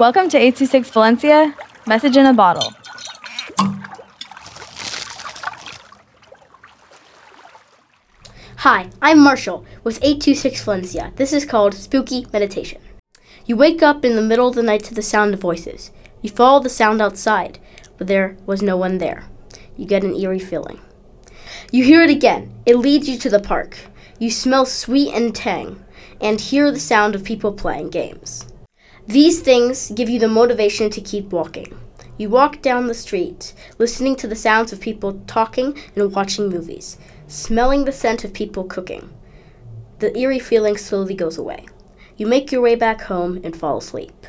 Welcome to 826 Valencia, message in a bottle. Hi, I'm Marshall with 826 Valencia. This is called Spooky Meditation. You wake up in the middle of the night to the sound of voices. You follow the sound outside, but there was no one there. You get an eerie feeling. You hear it again. It leads you to the park. You smell sweet and tang and hear the sound of people playing games. These things give you the motivation to keep walking. You walk down the street, listening to the sounds of people talking and watching movies, smelling the scent of people cooking. The eerie feeling slowly goes away. You make your way back home and fall asleep.